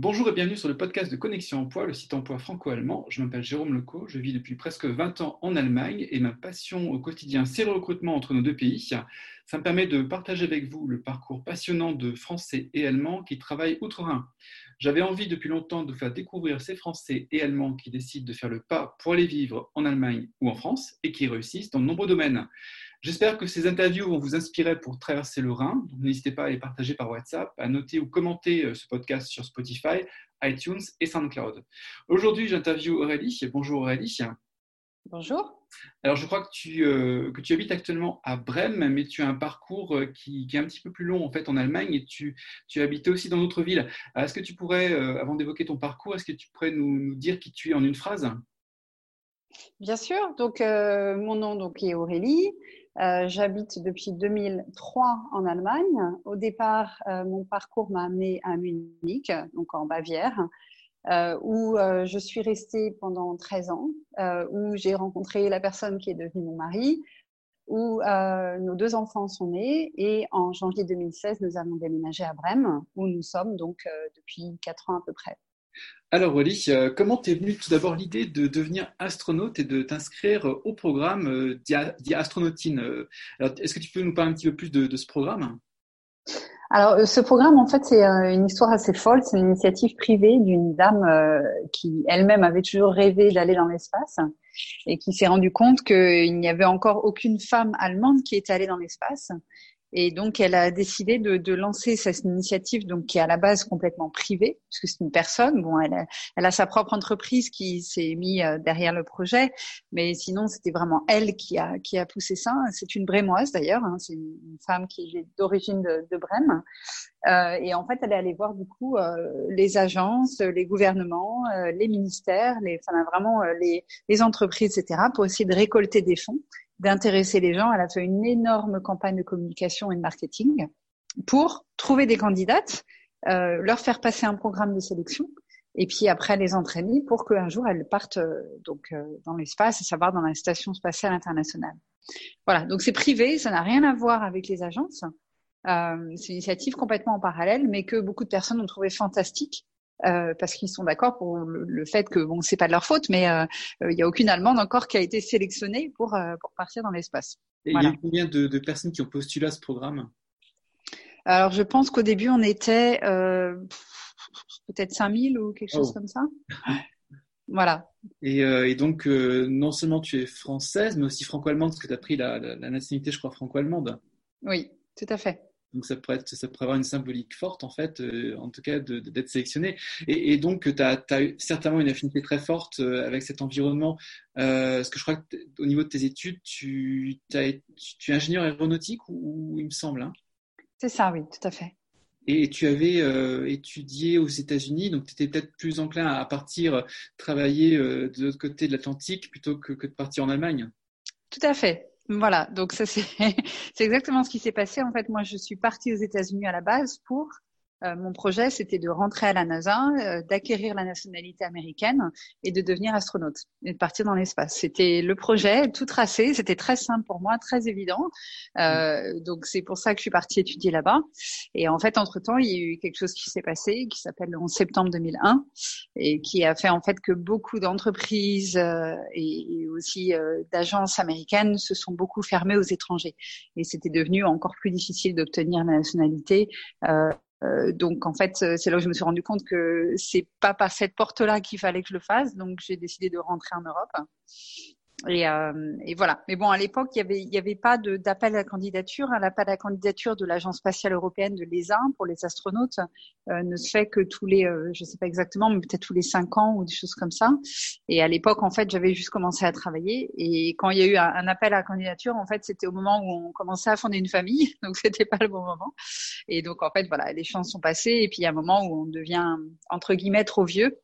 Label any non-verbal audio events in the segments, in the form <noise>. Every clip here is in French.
Bonjour et bienvenue sur le podcast de Connexion Emploi, le site emploi franco-allemand. Je m'appelle Jérôme Leco, je vis depuis presque 20 ans en Allemagne et ma passion au quotidien, c'est le recrutement entre nos deux pays. Ça me permet de partager avec vous le parcours passionnant de Français et Allemands qui travaillent outre-Rhin. J'avais envie depuis longtemps de faire découvrir ces Français et Allemands qui décident de faire le pas pour aller vivre en Allemagne ou en France et qui réussissent dans de nombreux domaines. J'espère que ces interviews vont vous inspirer pour traverser le Rhin. N'hésitez pas à les partager par WhatsApp, à noter ou commenter euh, ce podcast sur Spotify, iTunes et SoundCloud. Aujourd'hui, j'interviewe Aurélie. Bonjour Aurélie. Bonjour. Alors, je crois que tu, euh, que tu habites actuellement à Brême, mais tu as un parcours euh, qui, est un petit peu plus long en fait en Allemagne et tu, tu habité aussi dans d'autres villes. Est-ce que tu pourrais, avant d'évoquer ton parcours, est-ce que tu pourrais nous, nous, dire qui tu es en une phrase? Bien sûr. Donc, mon nom donc, est Aurélie. Euh, j'habite depuis 2003 en Allemagne. Au départ, euh, mon parcours m'a amené à Munich, donc en Bavière, euh, où je suis restée pendant 13 ans, où j'ai rencontré la personne qui est devenue mon mari, où nos deux enfants sont nés. Et en janvier 2016, nous avons déménagé à Brême, où nous sommes donc depuis 4 ans à peu près. Alors Wally, euh, comment t'es venue tout d'abord l'idée de devenir astronaute et de t'inscrire au programme euh, d'Astronautine euh, Est-ce que tu peux nous parler un petit peu plus de, ce programme? Alors, ce programme, en fait, c'est une histoire assez folle. C'est une initiative privée d'une dame qui elle-même avait toujours rêvé d'aller dans l'espace et qui s'est rendue compte qu'il n'y avait encore aucune femme allemande qui était allée dans l'espace. Et donc, elle a décidé de, de, lancer cette initiative, donc qui est à la base complètement privée, parce que c'est une personne. Bon, elle a, elle a sa propre entreprise qui s'est mise euh, derrière le projet, mais sinon, c'était vraiment elle qui a qui a poussé ça. C'est une Brémoise d'ailleurs. Hein, c'est une femme qui est d'origine de, de Brême. Euh, et en fait, elle est allée voir du coup euh, les agences, les gouvernements, euh, les ministères, les, enfin vraiment euh, les, les entreprises, etc., pour essayer de récolter des fonds d'intéresser les gens. Elle a fait une énorme campagne de communication et de marketing pour trouver des candidates, euh, leur faire passer un programme de sélection et puis après les entraîner pour qu'un jour elles partent euh, donc euh, dans l'espace, à savoir dans la station spatiale internationale. Voilà, donc c'est privé, ça n'a rien à voir avec les agences. C'est une initiative complètement en parallèle, mais que beaucoup de personnes ont trouvé fantastique euh, parce qu'ils sont d'accord pour le, fait que bon, c'est pas de leur faute, mais euh, il n'y a aucune Allemande encore qui a été sélectionnée pour euh, pour partir dans l'espace. Et il y a combien de, de, personnes qui ont postulé à ce programme? Alors, je pense qu'au début, on était peut-être 5000 ou quelque chose oh. comme ça. <laughs> Voilà. Et, euh, et donc, euh, non seulement tu es française, mais aussi franco-allemande, parce que tu as pris la, la, la, nationalité, je crois, franco-allemande. Oui, tout à fait. Donc ça pourrait, être, ça pourrait avoir une symbolique forte, en fait, euh, en tout cas, d'être sélectionné. Et, et donc, tu as, as, certainement une affinité très forte euh, avec cet environnement. Euh, parce que je crois qu'au niveau de tes études, tu, as, tu es ingénieur aéronautique, ou, il me semble hein? C'est ça, oui, tout à fait. Et tu avais euh, étudié aux États-Unis, donc tu étais peut-être plus enclin à partir travailler de l'autre côté de l'Atlantique plutôt que, que de partir en Allemagne? Tout à fait. Voilà, donc ça <laughs> c'est exactement ce qui s'est passé. En fait, moi je suis partie aux États-Unis à la base pour euh, mon projet, c'était de rentrer à la NASA, euh, d'acquérir la nationalité américaine et de devenir astronaute et de partir dans l'espace. C'était le projet, tout tracé. C'était très simple pour moi, très évident. Euh, mm. donc c'est pour ça que je suis partie étudier là-bas. Et en fait, entre temps, il y a eu quelque chose qui s'est passé, qui s'appelle le 11 septembre 2001, et qui a fait en fait que beaucoup d'entreprises euh, et, et, aussi d'agences américaines se sont beaucoup fermées aux étrangers. Et c'était devenu encore plus difficile d'obtenir la nationalité. Euh, euh, donc en fait, euh, c'est là où je me suis rendu compte que c'est pas par cette porte-là qu'il fallait que je le fasse. Donc j'ai décidé de rentrer en Europe. Et, euh, et, voilà. Mais bon, à l'époque, il y avait, y avait pas d'appel à candidature. L'appel à candidature de l'Agence spatiale européenne de l'ESA pour les astronautes euh, ne se fait que tous les, euh, je sais pas exactement, mais peut-être tous les cinq ans ou des choses comme ça. Et à l'époque, en fait, j'avais juste commencé à travailler. Et quand il y a eu un, appel à candidature, en fait, c'était au moment où on commençait à fonder une famille, <laughs> donc c'était pas le bon moment. Et donc, en fait, voilà, les chances sont passées. Et puis, il y a un moment où on devient entre guillemets trop vieux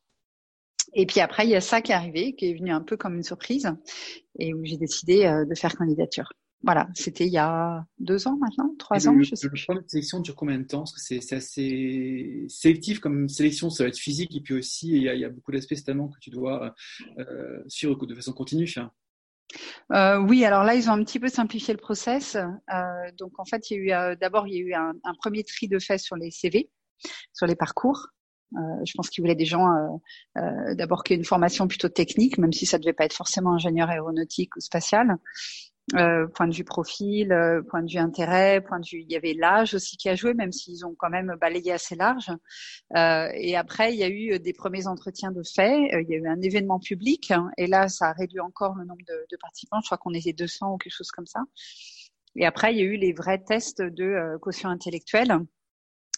et puis après, il y a ça qui est arrivé, qui est venu un peu comme une surprise, et où j'ai décidé euh, de faire candidature. Voilà, c'était il y a deux ans maintenant, trois ans, je sais. Le programme de sélection dure combien de temps? Parce que c'est assez sélectif comme sélection, ça va être physique, et puis aussi, il y a, il y a beaucoup d'aspects notamment que tu dois euh, suivre de façon continue. Euh, oui, alors là, ils ont un petit peu simplifié le process. Euh, donc, en fait, il y a eu euh, d'abord, il y a eu un, un, premier tri de fait sur les CV, sur les parcours. Je pense qu'il voulait des gens d'abord qui aient une formation plutôt technique, même si ça devait pas être forcément ingénieur aéronautique ou spatial. Euh, point de vue profil, euh, point de vue intérêt, point de vue. Il y avait l'âge aussi qui a joué, même s'ils ont quand même balayé assez large. Euh, et après, il y a eu des premiers entretiens de fait. il y a eu un événement public, hein, et là, ça a réduit encore le nombre de, de participants. Je crois qu'on était 200 ou quelque chose comme ça. Et après, il y a eu les vrais tests de quotient intellectuel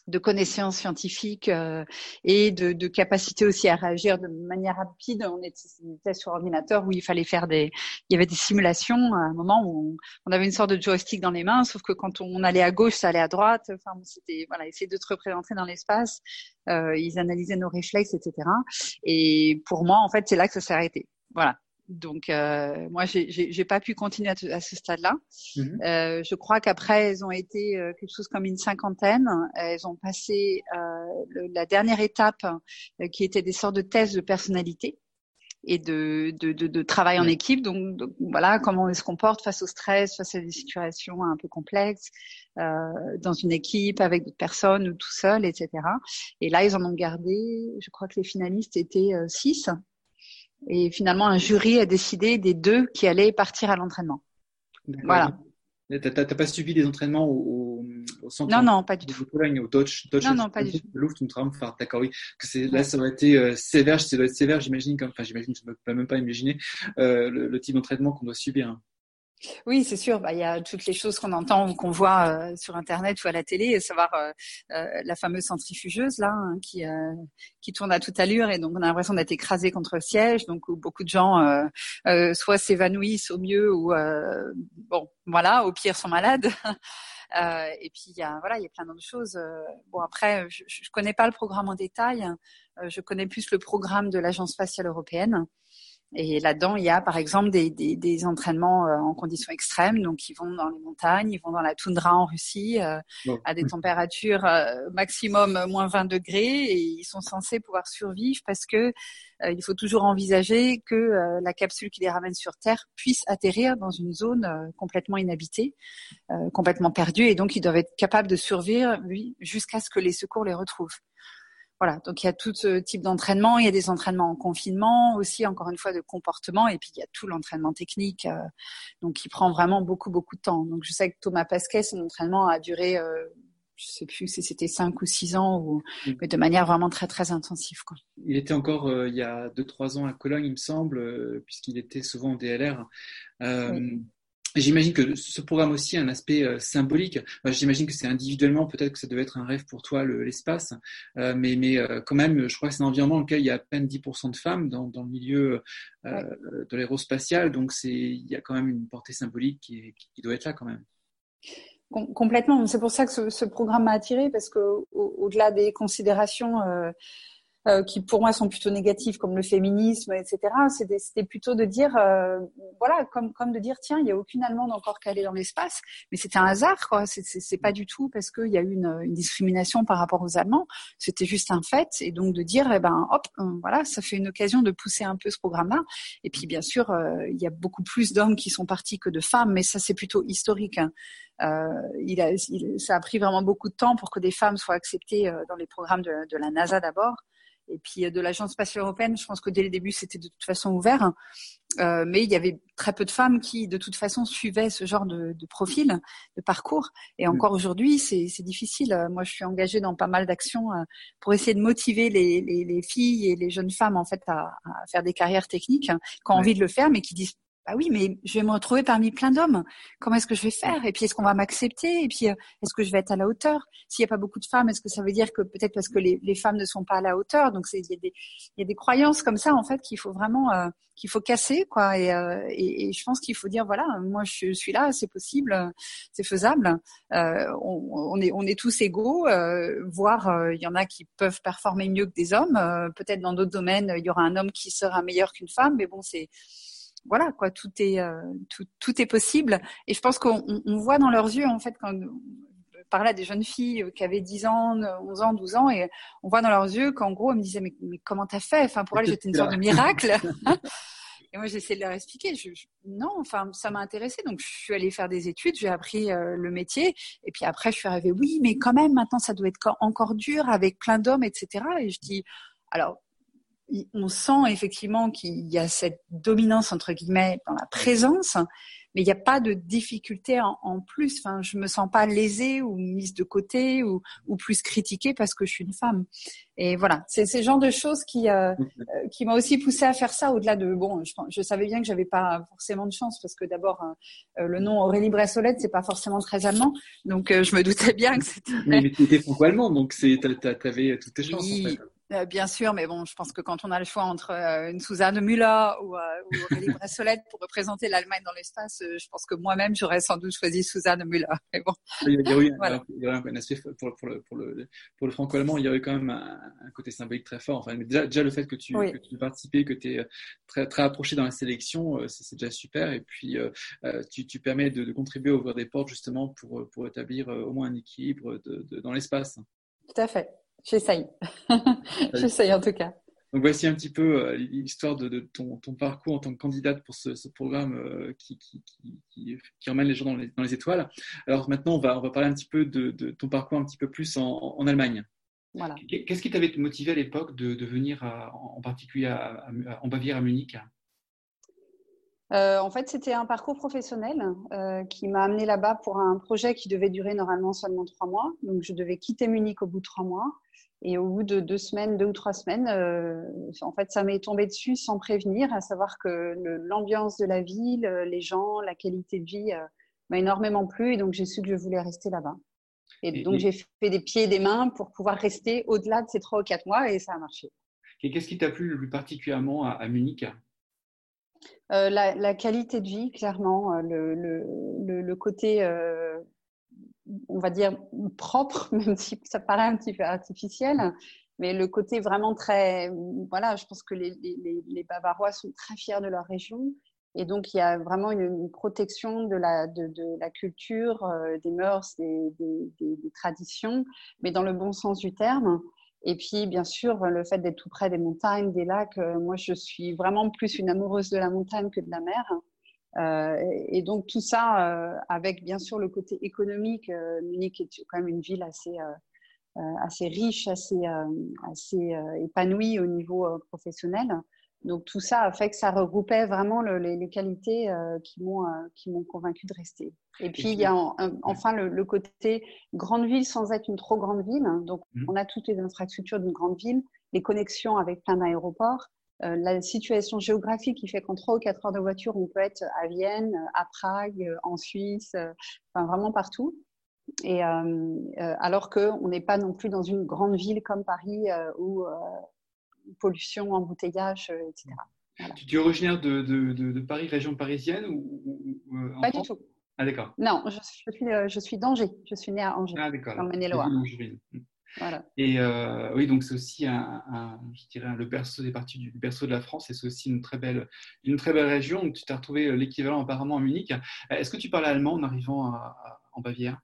de connaissances scientifiques euh, et de, de, capacité aussi à réagir de manière rapide. On était, sur ordinateur où il fallait faire des, il y avait des simulations à un moment où on, avait une sorte de joystick dans les mains, sauf que quand on allait à gauche, ça allait à droite. Enfin, c'était voilà, essayer de te représenter dans l'espace. Euh, ils analysaient nos réflexes, etc. Et pour moi, en fait, c'est là que ça s'est arrêté. Voilà. Donc euh, moi, j'ai pas pu continuer à, ce stade-là. Mhm. Euh, je crois qu'après, elles ont été euh, quelque chose comme une cinquantaine. Elles ont passé euh, la dernière étape, euh, qui était des sortes de tests de personnalité et de, de, de, de travail en équipe. Donc, voilà, comment on se comporte face au stress, face à des situations un peu complexes, euh, dans une équipe avec d'autres personnes ou tout seul, etc. Et là, ils en ont gardé. Je crois que les finalistes étaient six. Et finalement, un jury a décidé des deux qui allaient partir à l'entraînement. Voilà. T'as pas suivi les entraînements au, au centre Non, non, pas du tout. au Dodge, Dodge non, non, pas du tout. D'accord, oui. Que c'est, là, ça aurait été euh, sévère. Ça doit être sévère, j'imagine. Comme, enfin, j'imagine, je ne peux même pas imaginer euh, le, le, type d'entraînement qu'on doit subir. Hein. Oui, c'est sûr. Bah, il y a toutes les choses qu'on entend ou qu'on voit euh, sur Internet ou à la télé, savoir euh, euh, la fameuse centrifugeuse là hein, qui qui tourne à toute allure et donc on a l'impression d'être écrasé contre le siège. Donc où beaucoup de gens soit s'évanouissent au mieux ou bon voilà, au pire sont malades. <laughs> et puis il y a voilà, il y a plein d'autres choses. bon après, je, je connais pas le programme en détail. je connais plus le programme de l'Agence spatiale européenne. Et là-dedans, il y a par exemple des, des, des, entraînements euh, en conditions extrêmes. Donc, ils vont dans les montagnes, ils vont dans la toundra en Russie, euh, à des températures euh, maximum moins 20 degrés, et ils sont censés pouvoir survivre parce que il faut toujours envisager que la capsule qui les ramène sur Terre puisse atterrir dans une zone complètement inhabitée, complètement perdue, et donc ils doivent être capables de survivre jusqu'à ce que les secours les retrouvent. Voilà, donc il y a tout ce type d'entraînement, il y a des entraînements en confinement aussi, encore une fois, de comportement, et puis il y a tout l'entraînement technique, euh, donc qui prend vraiment beaucoup, beaucoup de temps. Donc je sais que Thomas Pasquet, son entraînement a duré, euh, je sais plus si c'était cinq ou six ans, ou, mm. mais de manière vraiment très, très intensive. Quoi. Il était encore euh, il y a deux, trois ans à Cologne, il me semble, euh, puisqu'il était souvent en DLR. Oui. J'imagine que ce programme aussi a un aspect euh, symbolique. J'imagine que c'est individuellement, peut-être que ça devait être un rêve pour toi, l'espace, euh, mais, mais euh, quand même, je crois que c'est un environnement dans lequel il y a à peine 10% de femmes dans, dans le milieu de l'aérospatial, donc il y a quand même une portée symbolique qui, qui doit être là quand même. Complètement. C'est pour ça que ce, ce programme m'a attiré parce que au-delà des considérations euh, qui pour moi sont plutôt négatives comme le féminisme, etc. C'était plutôt de dire, euh, voilà, comme comme de dire, tiens, il n'y a aucune Allemande encore allait dans l'espace, mais c'était un hasard, quoi. C'est pas du tout parce qu'il y a eu une, une, discrimination par rapport aux Allemands. C'était juste un fait, et donc de dire, eh ben, hop, euh, voilà, ça fait une occasion de pousser un peu ce programme-là. Et puis bien sûr, il y a beaucoup plus d'hommes qui sont partis que de femmes, mais ça c'est plutôt historique. Hein. Euh, il a, il, ça a pris vraiment beaucoup de temps pour que des femmes soient acceptées dans les programmes de, de la NASA d'abord. Et puis de l'Agence spatiale européenne, je pense que dès le début, c'était de toute façon ouvert. Euh, mais il y avait très peu de femmes qui, de toute façon, suivaient ce genre de, de profil, de parcours. Et mm. encore aujourd'hui, c'est difficile. Moi, je suis engagée dans pas mal d'actions euh, pour essayer de motiver les, les, les, filles et les jeunes femmes, en fait, à, à faire des carrières techniques, qui ont envie de le faire, mais qui disent bah oui, mais je vais me retrouver parmi plein d'hommes. Comment est-ce que je vais faire? Et puis, est-ce qu'on va m'accepter? Et puis, euh, est-ce que je vais être à la hauteur? S'il n'y a pas beaucoup de femmes, est-ce que ça veut dire que peut-être parce que les, femmes ne sont pas à la hauteur? Donc, il y, a des, y a des croyances comme ça, en fait, qu'il faut vraiment euh, qu'il faut casser, quoi. Et, euh, et, je pense qu'il faut dire, voilà, moi, je suis là, c'est possible, c'est faisable. Euh, on, on, est, on est tous égaux, voire il y en a qui peuvent performer mieux que des hommes. peut-être dans d'autres domaines, il y aura un homme qui sera meilleur qu'une femme, mais bon, c'est voilà quoi, tout est euh, tout, tout, est possible. Et je pense qu'on on voit dans leurs yeux en fait quand on parlait à des jeunes filles qui avaient 10 ans, 11 ans, 12 ans, et on voit dans leurs yeux qu'en gros, elles me disaient mais, mais comment t'as fait? Enfin pour elles, j'étais une sorte de miracle. <laughs> <laughs> Et moi, j'essaie de leur expliquer. Je, non, enfin, ça m'a intéressé. Donc, je suis allée faire des études, j'ai appris euh, le métier. Et puis après, je suis arrivée, oui, mais quand même, maintenant, ça doit être encore dur avec plein d'hommes, etc. Et je dis, alors, on sent effectivement qu'il y a cette dominance, entre guillemets, dans la présence mais il n'y a pas de difficulté en, plus. Enfin, je me sens pas lésée ou mise de côté ou, ou plus critiquée parce que je suis une femme. Et voilà, c'est ces genres de choses qui euh, euh, qui m'a aussi poussée à faire ça. Au-delà de bon, je, je savais bien que j'avais pas forcément de chance parce que d'abord euh, le nom Aurélie Bressolette c'est pas forcément très allemand, donc je me doutais bien que c'était. Mais, tu étais franco-allemand, donc c'est t'avais toutes tes chances. En fait. Euh, bien sûr, mais bon, je pense que quand on a le choix entre euh, une Suzanne Müller ou, euh, ou <laughs> Aurélie pour représenter l'Allemagne dans l'espace, je pense que moi-même, j'aurais sans doute choisi Suzanne Müller. <laughs> Mais bon. Il y a, voilà. il y a un aspect pour, pour, le, pour, le, pour le franco-allemand, il y avait quand même un, côté symbolique très fort. Enfin, déjà, déjà le fait que tu, que tu participais, que tu es très, très approché dans la sélection, c'est déjà super. Et puis, tu, tu permets de, de, contribuer à ouvrir des portes justement pour, pour établir au moins un équilibre de, de, dans l'espace. Tout à fait. J'essaye. <laughs> J'essaye en tout cas. Donc voici un petit peu euh, l'histoire de, ton, parcours en tant que candidate pour ce, programme euh, qui, qui, qui, emmène les gens dans les, dans les, étoiles. Alors maintenant, on va, on va parler un petit peu de, ton parcours un petit peu plus en, en Allemagne. Voilà. Qu'est-ce qui t'avait motivé à l'époque de, venir en particulier en Bavière à Munich? Euh, en fait, c'était un parcours professionnel euh, qui m'a amené là-bas pour un projet qui devait durer normalement seulement trois mois. Donc, je devais quitter Munich au bout de trois mois. Et au bout de deux semaines, deux ou trois semaines, euh, en fait, ça m'est tombé dessus sans prévenir, à savoir que l'ambiance de la ville, les gens, la qualité de vie m'a énormément plu. Et donc, j'ai su que je voulais rester là-bas. Et, donc, j'ai fait des pieds et des mains pour pouvoir rester au-delà de ces trois ou quatre mois et ça a marché. Et qu'est-ce qui t'a plu le plus particulièrement à Munich? Euh, la, qualité de vie, clairement, euh, le, côté, euh, on va dire, propre, <laughs> même si ça paraît un petit peu artificiel, mais le côté vraiment très, voilà, je pense que les, Bavarois sont très fiers de leur région. Et donc, il y a vraiment une, protection de la, de, la culture, des mœurs, des, traditions, mais dans le bon sens du terme. Et puis, bien sûr, le fait d'être tout près des montagnes, des lacs, euh, moi, je suis vraiment plus une amoureuse de la montagne que de la mer. Euh, et donc, tout ça, euh, avec bien sûr le côté économique, Munich est quand même une ville assez, assez riche, assez, assez épanouie au niveau professionnel. Donc tout ça a fait que ça regroupait vraiment les, qualités euh, qui m'ont euh, qui m'ont convaincu de rester. Et puis il y a enfin le, côté grande ville sans être une trop grande ville. Donc mmh. on a toutes les infrastructures d'une grande ville, les connexions avec plein d'aéroports, euh, la situation géographique qui fait qu'en trois ou quatre heures de voiture on peut être à Vienne, à Prague, en Suisse, enfin vraiment partout. Et alors qu'on n'est pas non plus dans une grande ville comme Paris où pollution, embouteillage, euh, etc. Tu, es originaire de, de, Paris, région parisienne ou, euh, Pas du tout. Ah d'accord. Non, je, suis, euh, je suis d'Angers. Je suis née à Angers, ah, le Maine-et-Loire. Hmm. Voilà. Et oui, donc c'est aussi un, je dirais, le berceau des parties du berceau de la France, et c'est aussi une très belle, une très belle région. Donc, tu t'es retrouvé l'équivalent apparemment à Munich. Est-ce que tu parlais allemand en arrivant en Bavière?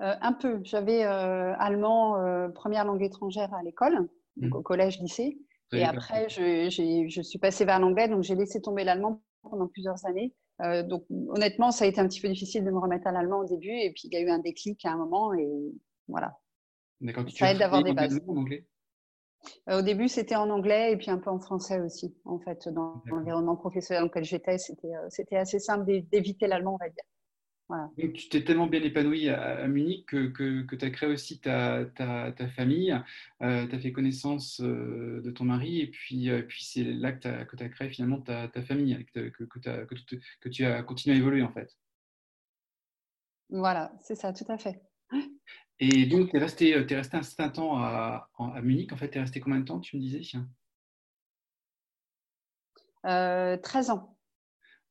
Un peu. J'avais allemand première langue étrangère à l'école, donc hmm. au collège, lycée. Et après, je, je, suis passée vers l'anglais, donc j'ai laissé tomber l'allemand pendant plusieurs années. Euh, donc honnêtement, ça a été un petit peu difficile de me remettre à l'allemand au début, et puis il y a eu un déclic à un moment, et voilà. D'accord. Ça aide d'avoir des bases. En anglais? Euh, au début, c'était en anglais et puis un peu en français aussi. En fait, dans l'environnement professionnel dans lequel j'étais, c'était euh, assez simple d'éviter l'allemand, on va dire tu t'es tellement bien épanoui à, Munich que, que, tu as créé aussi ta, ta, ta famille, euh, tu as fait connaissance euh, de ton mari et puis, euh, puis c'est là que tu as, créé finalement ta, ta famille, que, que, que, tu as continué à évoluer en fait. Voilà, c'est ça, tout à fait. Et donc, tu es, resté, es resté un certain temps à, à Munich. En fait, tu es resté combien de temps, tu me disais 13 ans.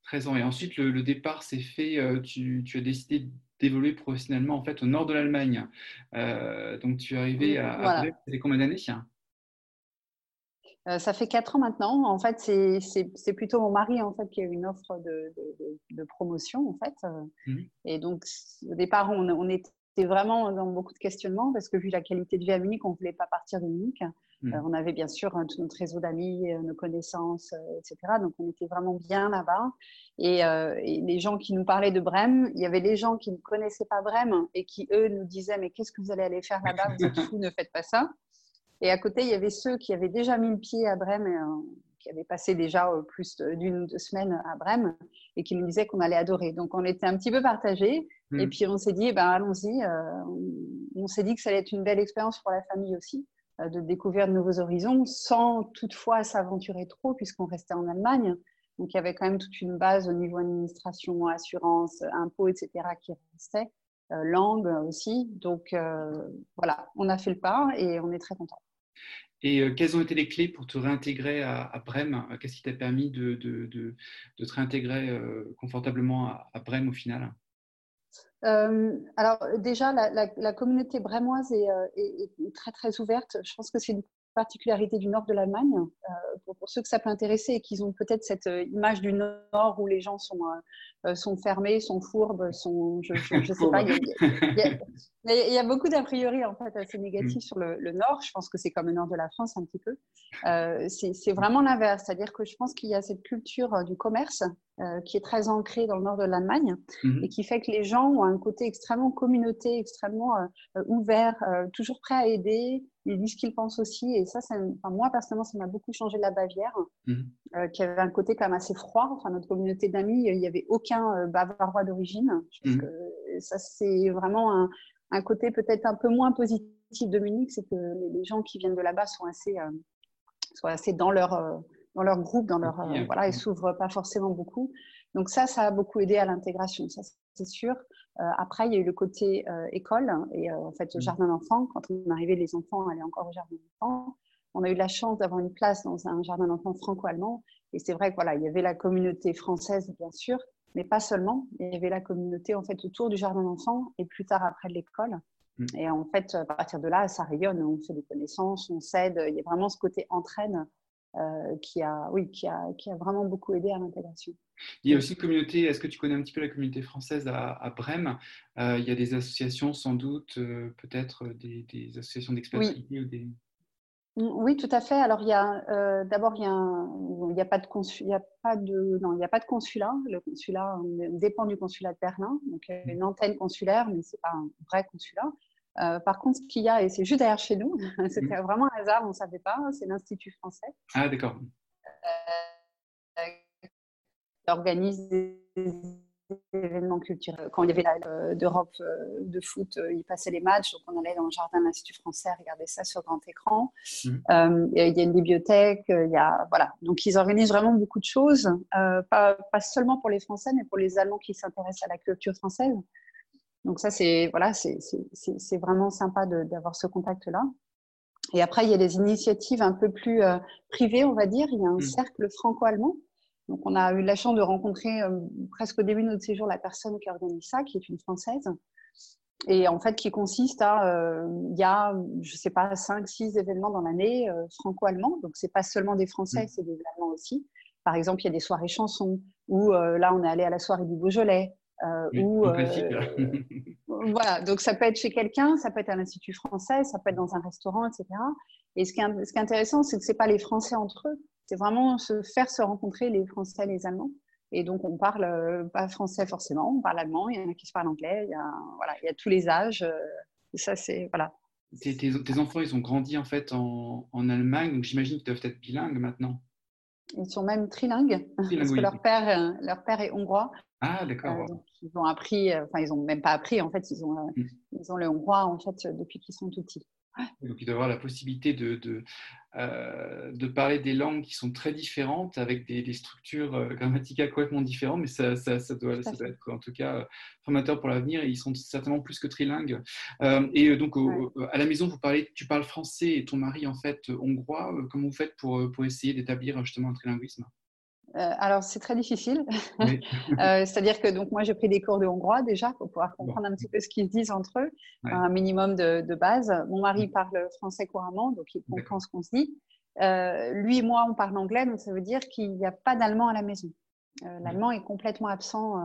13 ans. Et ensuite, le, départ s'est fait, euh, tu, as décidé d'évoluer professionnellement en fait au nord de l'Allemagne. Euh, donc, tu es arrivé à, voilà. à combien d'années euh, ça fait quatre ans maintenant. En fait, c'est plutôt mon mari en fait qui a eu une offre de, de, promotion en fait. Mmh. Et donc au départ, on, était vraiment dans beaucoup de questionnements parce que vu la qualité de vie à Munich, on ne voulait pas partir de Munich. Hmm. on avait bien sûr tout notre réseau d'amis, nos connaissances, etc. Donc on était vraiment bien là-bas. Et, les gens qui nous parlaient de Brême, il y avait les gens qui ne connaissaient pas Brême et qui, eux, nous disaient Mais qu'est-ce que vous allez aller faire là-bas? Vous êtes fous, ne faites pas ça. Et à côté, il y avait ceux qui avaient déjà mis le pied à Brême, qui avaient passé déjà plus d'une ou deux semaines à Brême et qui nous disaient qu'on allait adorer. Donc on était un petit peu partagés. Et hmm. puis on s'est dit, eh ben, allons-y. on s'est dit que ça allait être une belle expérience pour la famille aussi. Euh, de découvrir de nouveaux horizons sans toutefois s'aventurer trop puisqu'on restait en Allemagne. Donc il y avait quand même toute une base au niveau administration, assurance, impôts, etc. qui restait, euh, langue aussi. Donc euh, voilà, on a fait le pas et on est très content. Et quelles ont été les clés pour te réintégrer à, Brême? Qu'est-ce qui t'a permis de, de, de, de, te réintégrer confortablement à, à Brême au final? Euh, alors déjà, la, communauté brémoise euh, est, très très ouverte. Je pense que c'est une particularité du nord de l'Allemagne. Euh, pour, ceux que ça peut intéresser et qu'ils ont peut-être cette image du nord où les gens sont, sont fermés, sont fourbes, sont, je ne sais pas. Il y, a, beaucoup d'a priori en fait assez négatifs mm. sur le, nord. Je pense que c'est comme le nord de la France un petit peu. c'est vraiment l'inverse, c'est-à-dire que je pense qu'il y a cette culture du commerce euh, qui est très ancré dans le nord de l'Allemagne mhm. et qui fait que les gens ont un côté extrêmement communauté, extrêmement euh, ouvert, euh, toujours prêt à aider. Ils disent ce qu'ils pensent aussi. Et ça, enfin, moi, personnellement, ça m'a beaucoup changé de la Bavière, mhm. qui avait un côté quand même assez froid. Enfin, notre communauté d'amis, il n'y avait aucun bavarois d'origine. Mhm. que ça, c'est vraiment un, un côté peut-être un peu moins positif de Munich, c'est que les, gens qui viennent de là-bas sont assez, sont assez dans leur dans leur groupe, dans leur, euh, voilà, ils s'ouvrent pas forcément beaucoup. Donc ça, ça a beaucoup aidé à l'intégration, ça c'est sûr. Euh, après, il y a eu le côté euh, école et en fait au mmh. jardin d'enfants. Quand on arrivait, les enfants allaient encore au jardin d'enfants. On a eu la chance d'avoir une place dans un jardin d'enfants franco-allemand. Et c'est vrai que voilà, il y avait la communauté française, bien sûr, mais pas seulement. Il y avait la communauté en fait autour du jardin d'enfants et plus tard après l'école. Mmh. Et en fait, à partir de là, ça rayonne. On fait des connaissances, on s'aide. Il y a vraiment ce côté entraîne euh, qui, a, oui, qui, a, qui a vraiment beaucoup aidé à l'intégration. Il y a aussi une communauté, est-ce que tu connais un petit peu la communauté française à, à Brême? Euh, Il y a des associations sans doute, euh, peut-être des, des, associations d'expatriés oui. ou des... Oui, tout à fait. Alors, il y a d'abord, il y a, y pas de il y a pas de, non, il n'y a pas de consulat. Le consulat dépend du consulat de Berlin, donc il y a une antenne consulaire, mais c'est pas un vrai consulat. Euh, par contre, ce qu'il y a, et c'est juste derrière chez nous, <laughs> c'était mhm. vraiment un hasard, on ne savait pas, c'est l'Institut français. Ah, d'accord. Euh, organise des événements culturels. Quand il y avait euh, d'Europe euh, de foot, il passait les matchs, donc on allait dans le jardin de l'Institut français regarder ça sur grand écran. Mhm. il y a une bibliothèque, il y a, voilà. Donc ils organisent vraiment beaucoup de choses, pas, pas, seulement pour les Français, mais pour les Allemands qui s'intéressent à la culture française. Donc ça, c'est voilà, c'est vraiment sympa d'avoir ce contact-là. Et après, il y a des initiatives un peu plus euh, privées, on va dire. Il y a un mmh. cercle franco-allemand. Donc, on a eu la chance de rencontrer euh, presque au début de notre séjour la personne qui organise ça, qui est une Française. Et en fait, qui consiste à, euh, il y a, je sais pas, cinq, six événements dans l'année franco-allemands. Donc, c'est pas seulement des Français, mmh. c'est des Allemands aussi. Par exemple, il y a des soirées chansons, où là, on est allé à la soirée du Beaujolais, euh, euh, <laughs> voilà, donc ça peut être chez quelqu'un, ça peut être à l'Institut français, ça peut être dans un restaurant, etc. Et ce qui est, ce qui est intéressant, c'est que c'est pas les Français entre eux, c'est vraiment se faire se rencontrer les Français et les Allemands. Et donc on parle euh, pas français forcément, on parle allemand, il y en a qui se parlent anglais, il y a, voilà, il y a tous les âges. et ça, c'est voilà. Tes, tes, enfants, ils ont grandi en fait en, en Allemagne, donc j'imagine qu'ils doivent être bilingues maintenant. Ils sont même trilingues, parce que leur père, leur père est hongrois. Ah, d'accord. Euh, ils ont appris, euh, enfin, ils n'ont même pas appris, en fait, ils ont, euh, mm. ils ont le hongrois, en fait, depuis qu'ils sont tout petits. Donc, il doit avoir la possibilité de, de, de, parler des langues qui sont très différentes, avec des, structures grammaticales complètement différentes, mais ça, ça, ça, doit, ça doit, être en tout cas formateur pour l'avenir et ils sont certainement plus que trilingues. et donc, à la maison, vous parlez, tu parles français et ton mari, en fait, hongrois. Comment vous faites pour, pour essayer d'établir justement un trilinguisme? Euh, alors, c'est très difficile. <laughs> Euh, c'est-à-dire que donc moi, j'ai pris des cours de hongrois déjà pour pouvoir comprendre un petit peu ce qu'ils disent entre eux, un minimum de, base. Mon mari mm. parle français couramment, donc il comprend ce qu'on se dit. Euh, lui et moi, on parle anglais, donc ça veut dire qu'il n'y a pas d'allemand à la maison. L'allemand est complètement absent.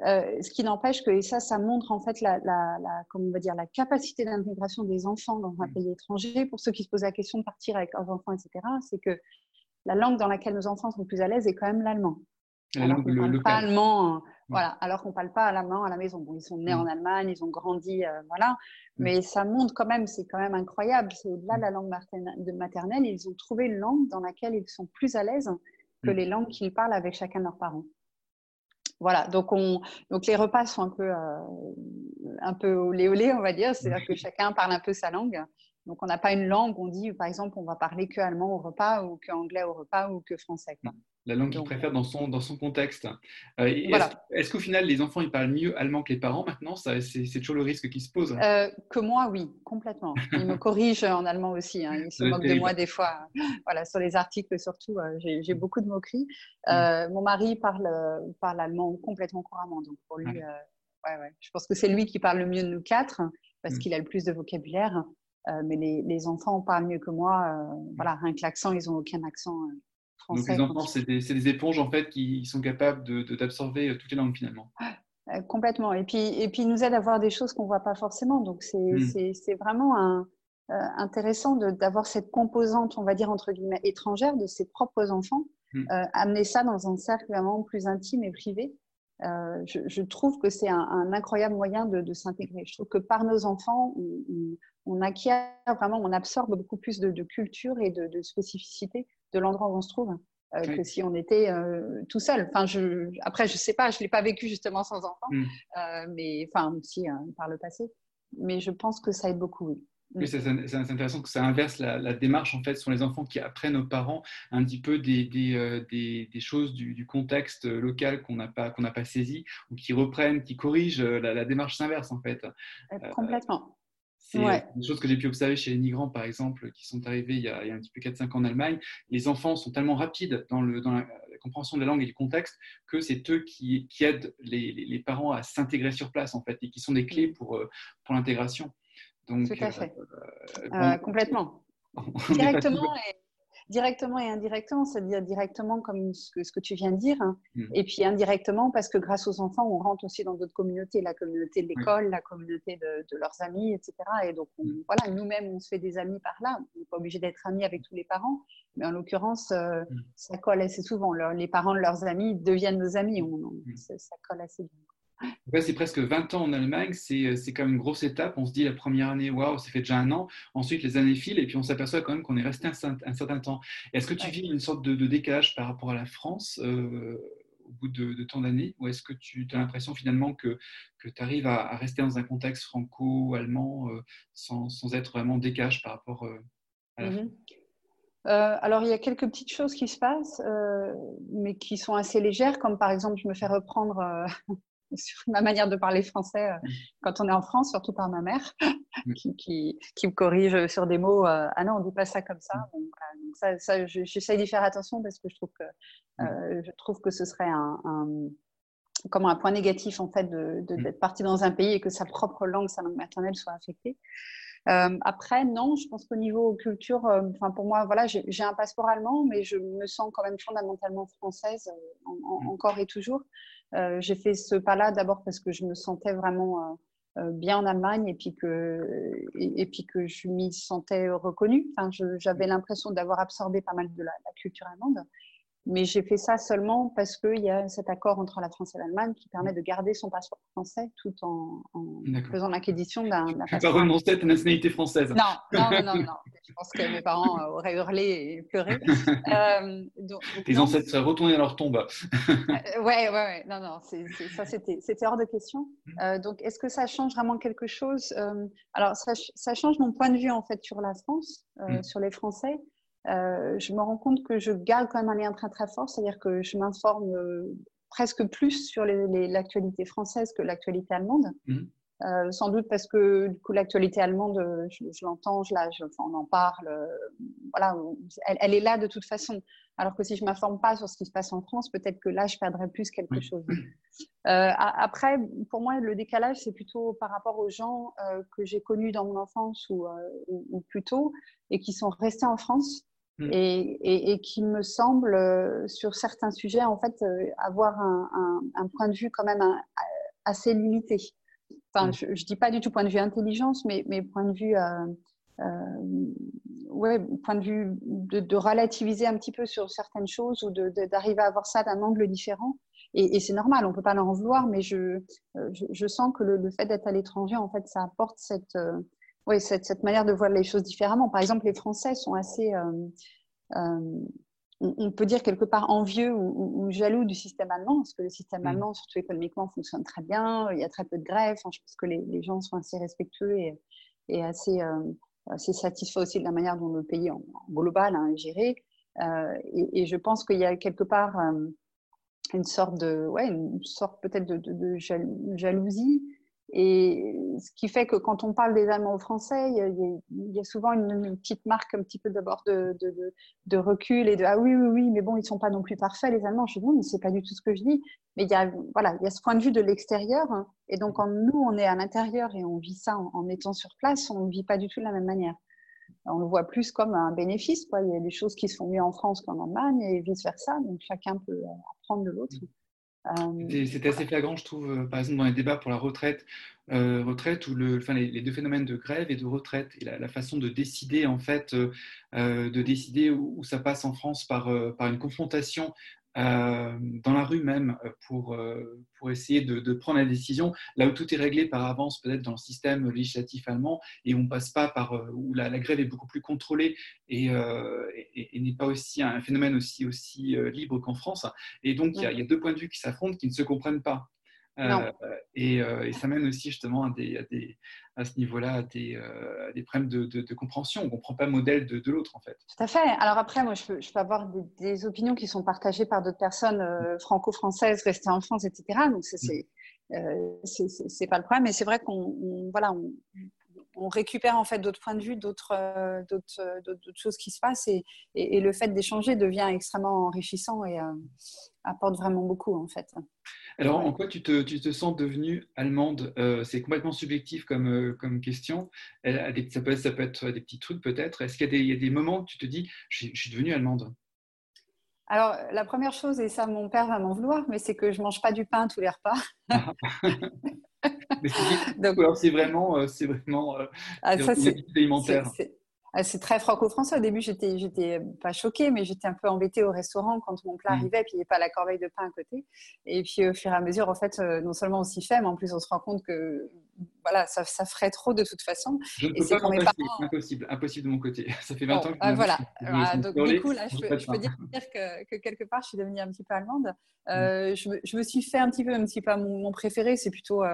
ce qui n'empêche que, et ça, ça montre en fait la, la, la on va dire, la capacité d'intégration des enfants dans un mm. pays étranger. Pour ceux qui se posent la question de partir avec leurs enfants, etc., c'est que la langue dans laquelle nos enfants sont plus à l'aise est quand même l'allemand. Alors qu'on ne parle pas allemand, hein. voilà. Alors qu'on parle pas allemand à la maison. Bon, ils sont nés mm. en Allemagne, ils ont grandi, euh, voilà. Mm. Mais ça montre quand même, c'est quand même incroyable. C'est au-delà de la langue maternelle, ils ont trouvé une langue dans laquelle ils sont plus à l'aise que les langues qu'ils parlent avec chacun de leurs parents. Voilà, donc, on, donc les repas sont un peu, euh, un peu olé olé, on va dire, c'est-à-dire que <laughs> chacun parle un peu sa langue. Donc on n'a pas une langue, on dit par exemple on va parler que allemand au repas ou que anglais au repas ou que français. Quoi la langue qu'il préfère dans son, dans son contexte. Euh, est-ce, qu'au final, les enfants, ils parlent mieux allemand que les parents maintenant? C'est, toujours le risque qui se pose. Euh, que moi, oui, complètement. Ils me <laughs> corrigent en allemand aussi. Hein. Ils se moquent de moi des fois. Voilà, sur les articles surtout, euh, j'ai, mm. beaucoup de moqueries. Mm. Mon mari parle, parle allemand complètement couramment. Donc pour lui, je pense que c'est lui qui parle le mieux de nous quatre parce mm. qu'il a le plus de vocabulaire. Mais les, les, enfants parlent mieux que moi. voilà, rien que l'accent, ils n'ont aucun accent donc les enfants, c'est des, éponges en fait qui sont capables d'absorber de, toutes les langues finalement. Euh, complètement. Et puis, et puis, ils nous aident à voir des choses qu'on ne voit pas forcément. Donc, c'est hmm. vraiment un, euh, intéressant d'avoir cette composante, on va dire, entre guillemets, étrangère de ses propres enfants, hmm. euh, amener ça dans un cercle vraiment plus intime et privé. je, trouve que c'est un, incroyable moyen de, s'intégrer. Je trouve que par nos enfants, on, acquiert vraiment, on absorbe beaucoup plus de, culture et de, spécificité de l'endroit où on se trouve euh, que si on était euh, tout seul. Enfin, je, après, je sais pas, je l'ai pas vécu justement sans enfant, mm. euh, mais enfin aussi hein, par le passé. Mais je pense que ça aide beaucoup. Oui. Oui, mm. c'est intéressant que ça inverse la, démarche en fait sur les enfants qui apprennent aux parents un petit peu des, des, des, choses du, contexte local qu'on n'a pas, qu'on n'a pas saisi ou qui reprennent, qui corrigent. La, la démarche s'inverse en fait. Complètement. C'est ouais. une chose que j'ai pu observer chez les migrants, par exemple, qui sont arrivés il y a, un petit peu 4-5 ans en Allemagne. Les enfants sont tellement rapides dans, le, dans la, compréhension de la langue et du contexte que c'est eux qui, qui aident les, les, parents à s'intégrer sur place, en fait, et qui sont des clés pour, euh, pour l'intégration. Tout à fait. Euh, euh, complètement. <laughs> Directement et directement et indirectement, c'est-à-dire directement comme ce que, ce que, tu viens de dire, hein. mm. et puis indirectement parce que grâce aux enfants, on rentre aussi dans d'autres communautés, la communauté de l'école, la communauté de, leurs amis, etc. Et donc, mm. voilà, nous-mêmes, on se fait des amis par là. On n'est pas obligé d'être amis avec tous les parents, mais en l'occurrence, euh, mm. ça colle assez souvent. les parents de leurs amis deviennent nos amis, ça colle assez bien c'est presque 20 ans en Allemagne, euh, c'est quand même une grosse étape. On se dit la première année, waouh, ça fait déjà un an. Ensuite, les années filent et puis on s'aperçoit quand même qu'on est resté un, certain temps. Est-ce que tu vis une sorte de, décalage par rapport à la France euh, au bout de, tant d'années? Ou est-ce que tu as l'impression finalement que, que tu arrives à, rester dans un contexte franco-allemand euh, sans, sans, être vraiment décalage par rapport à la mmh France? Alors, il y a quelques petites choses qui se passent, mais qui sont assez légères, comme par exemple, je me fais reprendre sur ma manière de parler français euh, mm. quand on est en France, surtout par ma mère, mm. qui, qui, qui, me corrige sur des mots. Euh, ah non, on ne dit pas ça comme ça. Mm. donc, ça, ça j'essaie d'y faire attention parce que je trouve que, euh, je trouve que ce serait un, comme un point négatif en fait d'être de, parti dans un pays et que sa propre langue, sa langue maternelle soit affectée. après, non, je pense qu'au niveau culture, enfin pour moi, voilà, j'ai un passeport allemand, mais je me sens quand même fondamentalement française encore et toujours. Euh, j'ai fait ce pas-là d'abord parce que je me sentais vraiment euh, euh, bien en Allemagne et puis que, et, puis que je m'y sentais reconnue. Enfin, j'avais l'impression d'avoir absorbé pas mal de la, la culture allemande. Mais j'ai fait ça seulement parce qu'il y a cet accord entre la France et l'Allemagne qui permet de garder son passeport français tout en, faisant l'acquisition d'un passeport. Tu pas renoncer à ta nationalité française. Non, non, non, non, Je pense que mes parents euh, <laughs> auraient hurlé et pleuré. <laughs> Euh, Tes ancêtres seraient retournés à leur tombe. euh, ouais, ouais, ouais. Non, non, ça c'était hors de question. Mm. Euh, donc, est-ce que ça change vraiment quelque chose? Alors, ça, ça, change mon point de vue en fait sur la France, mm. sur les Français. Euh, je me rends compte que je garde quand même un lien très très fort, c'est-à-dire que je m'informe euh, presque plus sur l'actualité française que l'actualité allemande. Mhm. Euh, sans doute parce que du coup l'actualité allemande, je, l'entends, je la, on en parle, voilà, elle, est là de toute façon. Alors que si je m'informe pas sur ce qui se passe en France, peut-être que là je perdrais plus quelque chose. après, pour moi, le décalage c'est plutôt par rapport aux gens que j'ai connus dans mon enfance ou, ou, ou, plus tôt et qui sont restés en France Mm. Et, qui me semble, sur certains sujets, en fait, avoir un, point de vue quand même assez limité. Enfin, mm. je ne dis pas du tout point de vue intelligence, mais, mais point de vue euh, ouais, point de vue de, relativiser un petit peu sur certaines choses ou d'arriver à avoir ça d'un angle différent. Et, c'est normal, on ne peut pas leur en vouloir, mais je, euh, je, sens que le, fait d'être à l'étranger, en fait, ça apporte cette, euh, ouais, cette, cette, manière de voir les choses différemment. Par exemple, les Français sont assez, on peut dire quelque part envieux ou, jaloux du système allemand, parce que le système mmh. allemand, surtout économiquement, fonctionne très bien. Il y a très peu de grèves. je pense que les, les, gens sont assez respectueux et, et assez, c'est satisfait aussi de la manière dont le pays en, global hein, est géré. Euh, et, je pense qu'il y a quelque part euh, une sorte de, ouais, une sorte peut-être de, jalousie et ce qui fait que quand on parle des Allemands aux Français, il y a, souvent une, petite marque un petit peu d'abord de, recul et de ah oui, oui, oui, mais bon, ils ne sont pas non plus parfaits, les Allemands. Je dis non, mais ce pas du tout ce que je dis. Mais il y a, voilà, il y a ce point de vue de l'extérieur. Hein. et donc, quand nous, on est à l'intérieur et on vit ça en, étant sur place, on ne vit pas du tout de la même manière. On le voit plus comme un bénéfice. Quoi. Il y a des choses qui se font mieux en France qu'en Allemagne et vice-versa. Donc, chacun peut apprendre de l'autre. Euh, C'était assez flagrant, je trouve, euh, par exemple, dans les débats pour la retraite, euh, retraite ou les, deux phénomènes de grève et de retraite, et la, façon de décider, en fait, de décider où, ça passe en France par, une confrontation dans la rue même euh, pour, euh, pour essayer de, prendre la décision, là où tout est réglé par avance, peut-être dans le système législatif allemand, et on passe pas par où la, grève est beaucoup plus contrôlée et, n'est pas aussi un phénomène aussi, aussi libre qu'en France. Et donc, il y, a deux points de vue qui s'affrontent, qui ne se comprennent pas. Euh, et, euh, et, ça mène aussi justement à, des, à, des, à ce niveau-là à des, euh, des problèmes de, de, compréhension. On ne comprend pas le modèle de, de l'autre en fait. Tout à fait. Alors après, moi, je peux, je peux avoir des, opinions qui sont partagées par d'autres personnes franco-françaises restées en France, etc. Donc ça, c'est c'est pas le problème. Mais c'est vrai qu'on voilà, on, on récupère en fait d'autres points de vue, d'autres d'autres choses qui se passent et, et, le fait d'échanger devient extrêmement enrichissant et apporte vraiment beaucoup en fait. Alors, en quoi tu te, tu te sens devenue allemande? Euh, C'est complètement subjectif comme, euh, comme question. Elle, ça, peut, ça peut être des petits trucs peut-être. Est-ce qu'il y, a des moments où tu te dis, je, suis devenue allemande? Alors, la première chose, et ça, mon père va m'en vouloir, mais c'est que je mange pas du pain tous les repas. <laughs> <laughs> c'est vraiment, euh, c'est vraiment ah, ça, alimentaire. Ah, c'est très franco-français. Au début, j'étais, j'étais pas choquée, mais j'étais un peu embêtée au restaurant quand mon plat mm. arrivait, puis il n'y avait pas la corbeille de pain à côté. Et puis, au fur et à mesure, en fait, euh, non seulement on s'y fait, mais en plus, on se rend compte que voilà, ça, ça ferait trop de toute façon. Je ne peux pas m'en passer, impossible, impossible de mon côté. <laughs> Ça fait 20 ans que je euh, Voilà, ah, donc du coup, là, je peux, je peux dire, que, que, quelque part, je suis devenue un petit peu allemande. Mm. Euh, je, me, je, me, suis fait un petit peu, même si pas mon, mon préféré, c'est plutôt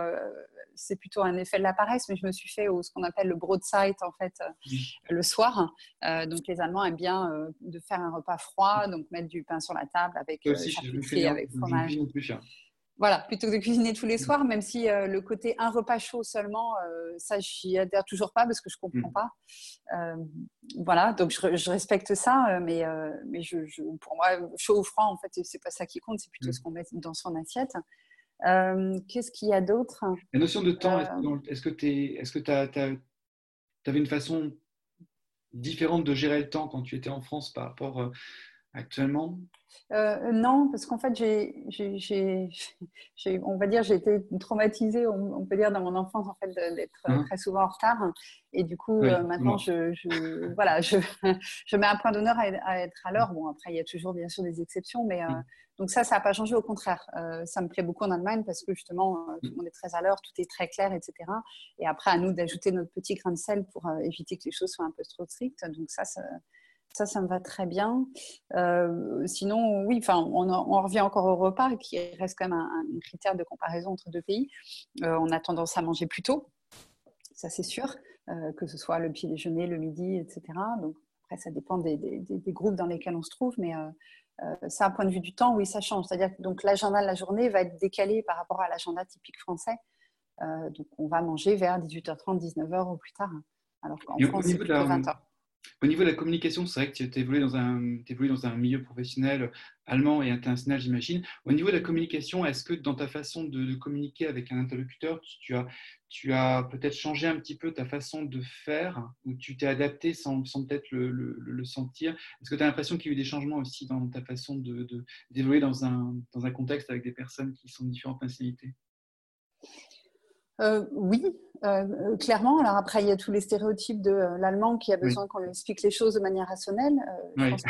c'est plutôt un effet de la paresse, mais je me suis fait au, ce qu'on appelle le broadside en fait euh, le soir. Euh, donc les Allemands aiment bien euh, de faire un repas froid, donc mettre du pain sur la table avec aussi, avec fromage. Voilà, plutôt que de cuisiner tous les soirs, même si le côté un repas chaud seulement, ça, j'y adhère toujours pas parce que je comprends mm. pas. voilà, donc je, respecte ça, mais, mais je, pour moi, chaud ou froid, en fait, c'est pas ça qui compte, c'est plutôt mm. ce qu'on met dans son assiette. Euh, qu'est-ce qu'il y a d'autre? La notion de temps, est-ce que tu que avais une façon différente de gérer le temps quand tu étais en France par rapport euh, actuellement? Euh, non, parce qu'en fait, <laughs> j'ai, on va dire, j'ai été traumatisée, on, peut dire, dans mon enfance, en fait, d'être hein très souvent en retard. Et du coup, maintenant, je, voilà, je, <laughs> je, mets un point d'honneur à, être à l'heure. Bon, après, il y a toujours, bien sûr, des exceptions, mais donc ça, ça n'a pas changé, au contraire. Euh, ça me plaît beaucoup en Allemagne parce que justement, euh, tout le monde est très à l'heure, tout est très clair, etc. Et après, à nous d'ajouter notre petit grain de sel pour euh, éviter que les choses soient un peu trop strictes. Donc ça, ça, ça, me va très bien. sinon, oui, enfin, on, on, revient encore au repas, qui reste quand même un, critère de comparaison entre deux pays. on a tendance à manger plus tôt, ça c'est sûr, que ce soit le petit déjeuner, le midi, etc. Donc après, ça dépend des, des, des groupes dans lesquels on se trouve, mais euh, c'est un point de vue du temps, oui, ça change. C'est-à-dire que donc l'agenda de la journée va être décalé par rapport à l'agenda typique français. Euh, donc on va manger vers 18h30, 19h ou plus tard. Alors qu'en France, c'est plutôt 20h. Au niveau de la communication, c'est vrai que tu évolué dans un, dans un milieu professionnel allemand et international, j'imagine. Au niveau de la communication, est-ce que dans ta façon de, communiquer avec un interlocuteur, tu, as, peut-être changé un petit peu ta façon de faire ou tu t'es adapté sans, peut-être le, sentir? Est-ce que tu as l'impression qu'il y a eu des changements aussi dans ta façon d'évoluer de, dans, un, dans un contexte avec des personnes qui sont de différentes nationalités? Euh, oui, euh, clairement. Alors après, il y a tous les stéréotypes de euh, l'allemand qui a besoin qu'on lui explique les choses de manière rationnelle. je pense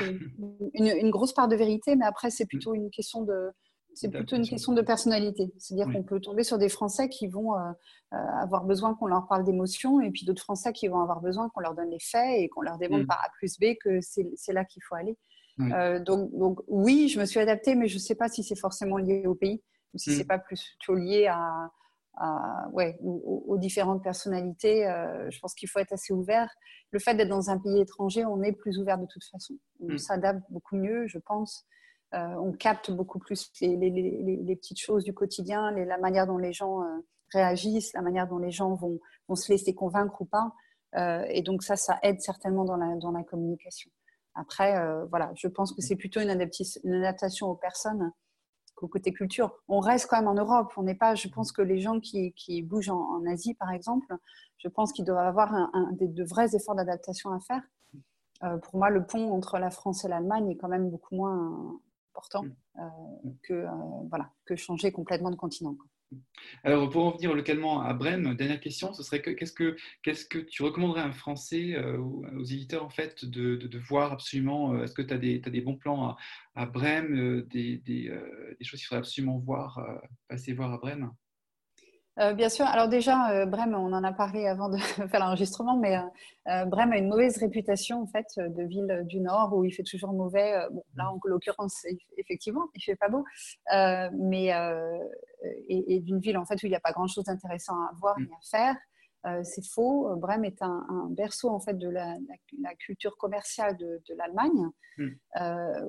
une, une, grosse part de vérité, mais après, c'est plutôt une question de, c'est plutôt une question de personnalité. C'est-à-dire qu'on peut tomber sur des Français qui vont avoir besoin qu'on leur parle d'émotions et puis d'autres Français qui vont avoir besoin qu'on leur donne les faits et qu'on leur démontre mm. par A plus B que c'est là qu'il faut aller. donc, donc, oui, je me suis adaptée, mais je ne sais pas si c'est forcément lié au pays ou si ce c'est pas plutôt lié à, ouais, aux, différentes personnalités. Euh, je pense qu'il faut être assez ouvert. Le fait d'être dans un pays étranger, on est plus ouvert de toute façon. On mm. s'adapte beaucoup mieux, je pense. Euh, on capte beaucoup plus les, les, les, petites choses du quotidien, la manière dont les gens euh, réagissent, la manière dont les gens vont, vont se laisser convaincre ou pas. et donc ça, ça aide certainement dans la, dans la communication. Après, voilà, je pense que c'est plutôt une, une adaptation aux personnes côté culture. On reste quand même en Europe. On n'est pas, je pense que les gens qui, qui bougent en, Asie, par exemple, je pense qu'ils doivent avoir un, des, de vrais efforts d'adaptation à faire. Euh, pour moi, le pont entre la France et l'Allemagne est quand même beaucoup moins important mm. euh, que, euh, voilà, que changer complètement de continent. Alors, pour en venir localement à Brême, dernière question, ce serait qu'est-ce que, tu recommanderais à un Français, euh, aux éditeurs en fait, de, voir absolument euh, Est-ce que tu as des, bons plans à, Brême, euh, des, choses qu'il faudrait absolument voir, passer voir à Brême? Euh, bien sûr. Alors déjà, euh, Brême, on en a parlé avant de <laughs> faire l'enregistrement, mais euh, Brême a une mauvaise réputation en fait de ville du Nord où il fait toujours mauvais. bon, là, en l'occurrence, effectivement, il fait pas beau, mais et, d'une ville en fait où il n'y a pas grand-chose d'intéressant à voir ni à faire. C'est faux. Brême est un, berceau en fait de la, culture commerciale de, l'Allemagne, hmm.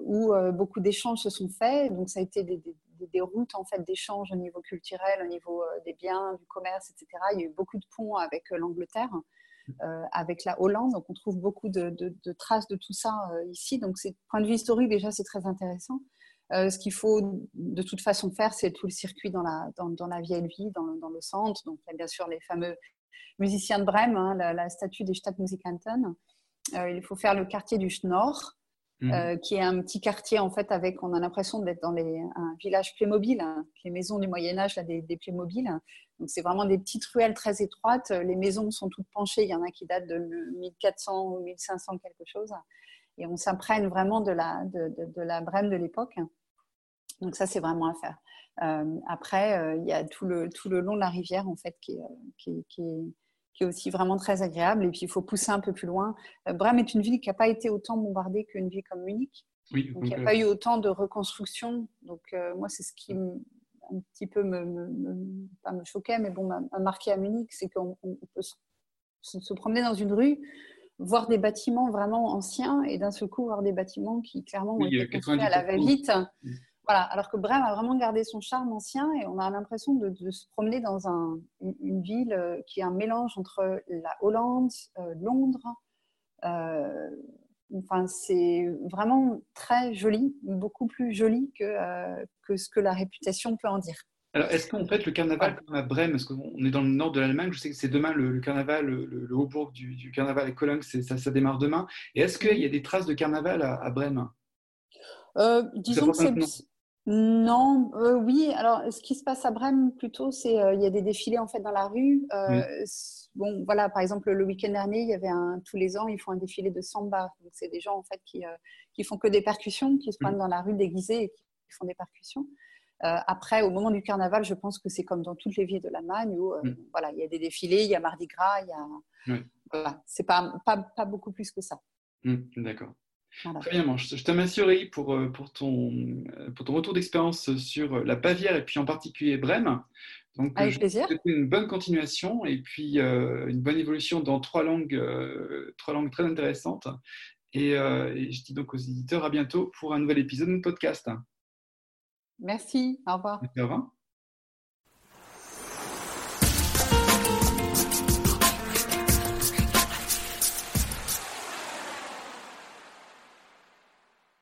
où beaucoup d'échanges se sont faits. Donc ça a été des, des, routes en fait d'échange au niveau culturel, au niveau euh, des biens, du commerce, etc. Il y a eu beaucoup de ponts avec euh, l'Angleterre, euh, avec la Hollande. Donc on trouve beaucoup de, traces de tout ça ici. Donc c'est point de vue historique déjà c'est très intéressant. ce qu'il faut de toute façon faire, c'est tout le circuit dans la, dans, la vieille vie, dans, le centre. Donc, il y a bien sûr les fameux musiciens de Brême, hein, la, statue des Stadtmusikanten. il faut faire le quartier du Schnorr, Mhm. Euh, qui est un petit quartier en fait avec, on a l'impression d'être dans les, un village Playmobil, hein, les maisons du Moyen Âge, là, des, des Playmobil. Donc c'est vraiment des petites ruelles très étroites. Les maisons sont toutes penchées. Il y en a qui datent de 1400 ou 1500 quelque chose. Et on s'imprègne vraiment de la, de, de, la Brême de l'époque. Donc ça c'est vraiment à faire. Euh, après, euh, il y a tout le, tout le long de la rivière en fait qui qui qui est qui est aussi vraiment très agréable. Et puis, il faut pousser un peu plus loin. Euh, Brême est une ville qui n'a pas été autant bombardée qu'une ville comme Munich. Oui, donc, il n'y a pas eu autant de reconstruction. Donc, euh, moi, c'est ce qui un petit peu me, me, pas me choquait, mais bon, m'a marqué à Munich, c'est qu'on peut se, promener dans une rue, voir des bâtiments vraiment anciens et d'un seul coup voir des bâtiments qui clairement ont été construits à la va-vite. Voilà, alors que Brême a vraiment gardé son charme ancien et on a l'impression de, se promener dans un, une, ville euh, qui est un mélange entre la Hollande, euh, Londres. Euh, enfin, c'est vraiment très joli, beaucoup plus joli que, que ce que la réputation peut en dire. Alors, est-ce qu'en fait, le carnaval comme à Brême, parce qu'on est dans le nord de l'Allemagne, je sais que c'est demain le, carnaval, le, le, Haut-Bourg du, carnaval à Cologne, ça, ça, démarre demain. Et est-ce qu'il y a des traces de carnaval à, à Brême? Disons que c'est non, euh, oui. Alors, ce qui se passe à Brême, plutôt, c'est euh, il y a des défilés en fait dans la rue. Euh, bon, voilà, par exemple, le week-end dernier, il y avait un tous les ans, ils font un défilé de samba. Donc, c'est des gens en fait qui qui font que des percussions, qui se prennent dans la rue déguisés et qui font des percussions. après, au moment du carnaval, je pense que c'est comme dans toutes les villes de l'Allemagne où voilà, il y a des défilés, il y a Mardi Gras, il y a voilà, c'est pas, pas pas beaucoup plus que ça. D'accord. Très bien, je te remercie pour, euh, pour, ton, euh, pour ton retour d'expérience sur la Bavière et puis en particulier Brême. Donc, Avec je plaisir. une bonne continuation et puis euh, une bonne évolution dans trois langues, trois langues très intéressantes. Et, et, je dis donc aux éditeurs à bientôt pour un nouvel épisode de notre podcast. Merci, au revoir. Merci, au revoir.